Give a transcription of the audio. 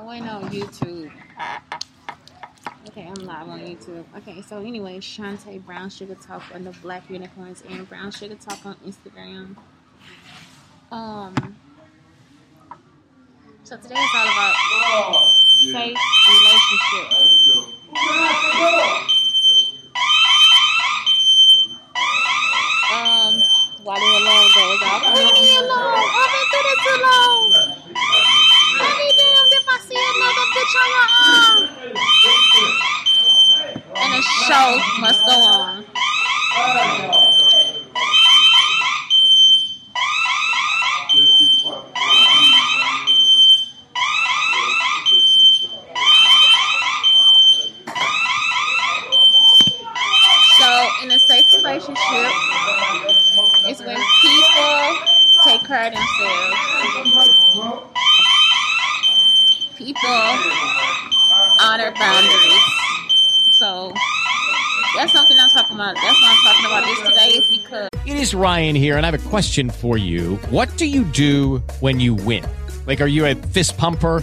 I went on YouTube. Okay, I'm live on YouTube. Okay, so anyway, Shantae Brown Sugar Talk on the Black Unicorns and Brown Sugar Talk on Instagram. Um, so today is all about safe relationships. Show must go on. So, in a safe relationship, it's when people take care of themselves. People honor boundaries. So, that's something I'm talking about. That's what I'm talking about this today is because It is Ryan here, and I have a question for you. What do you do when you win? Like, are you a fist pumper?